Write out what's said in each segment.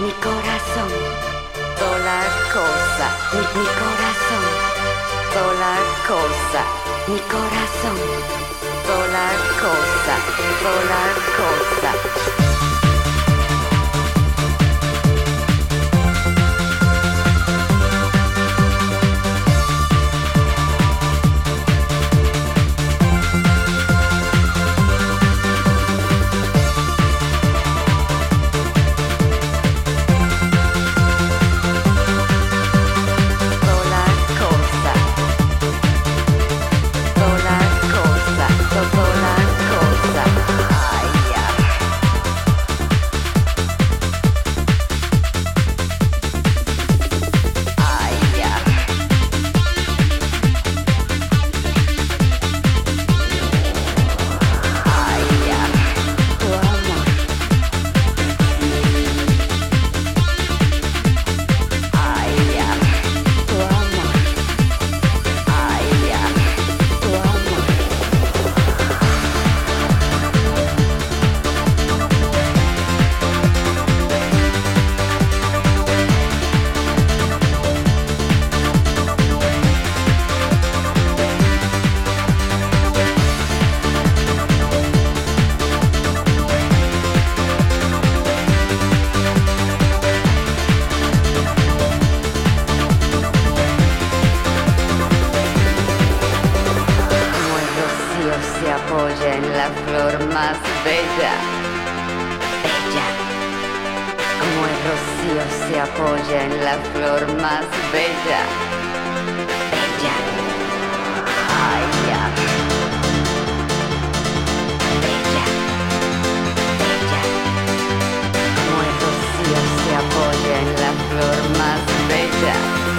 mi corazón, toda cosa, mi, corazón, toda cosa, mi corazón, toda cosa, toda cosa. bella. Bella. Ay, ya. Bella. Bella. Como el se apoya en la flor más bella.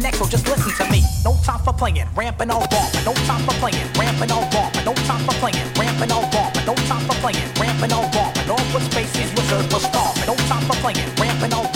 necro, just listen to me. No time for playing, ramping all wrong. No time for playing, ramping all wrong. No time for playing, ramping all wrong. No time for playing, ramping all wrong. But all the space is reserved for star. No time for playing, ramping all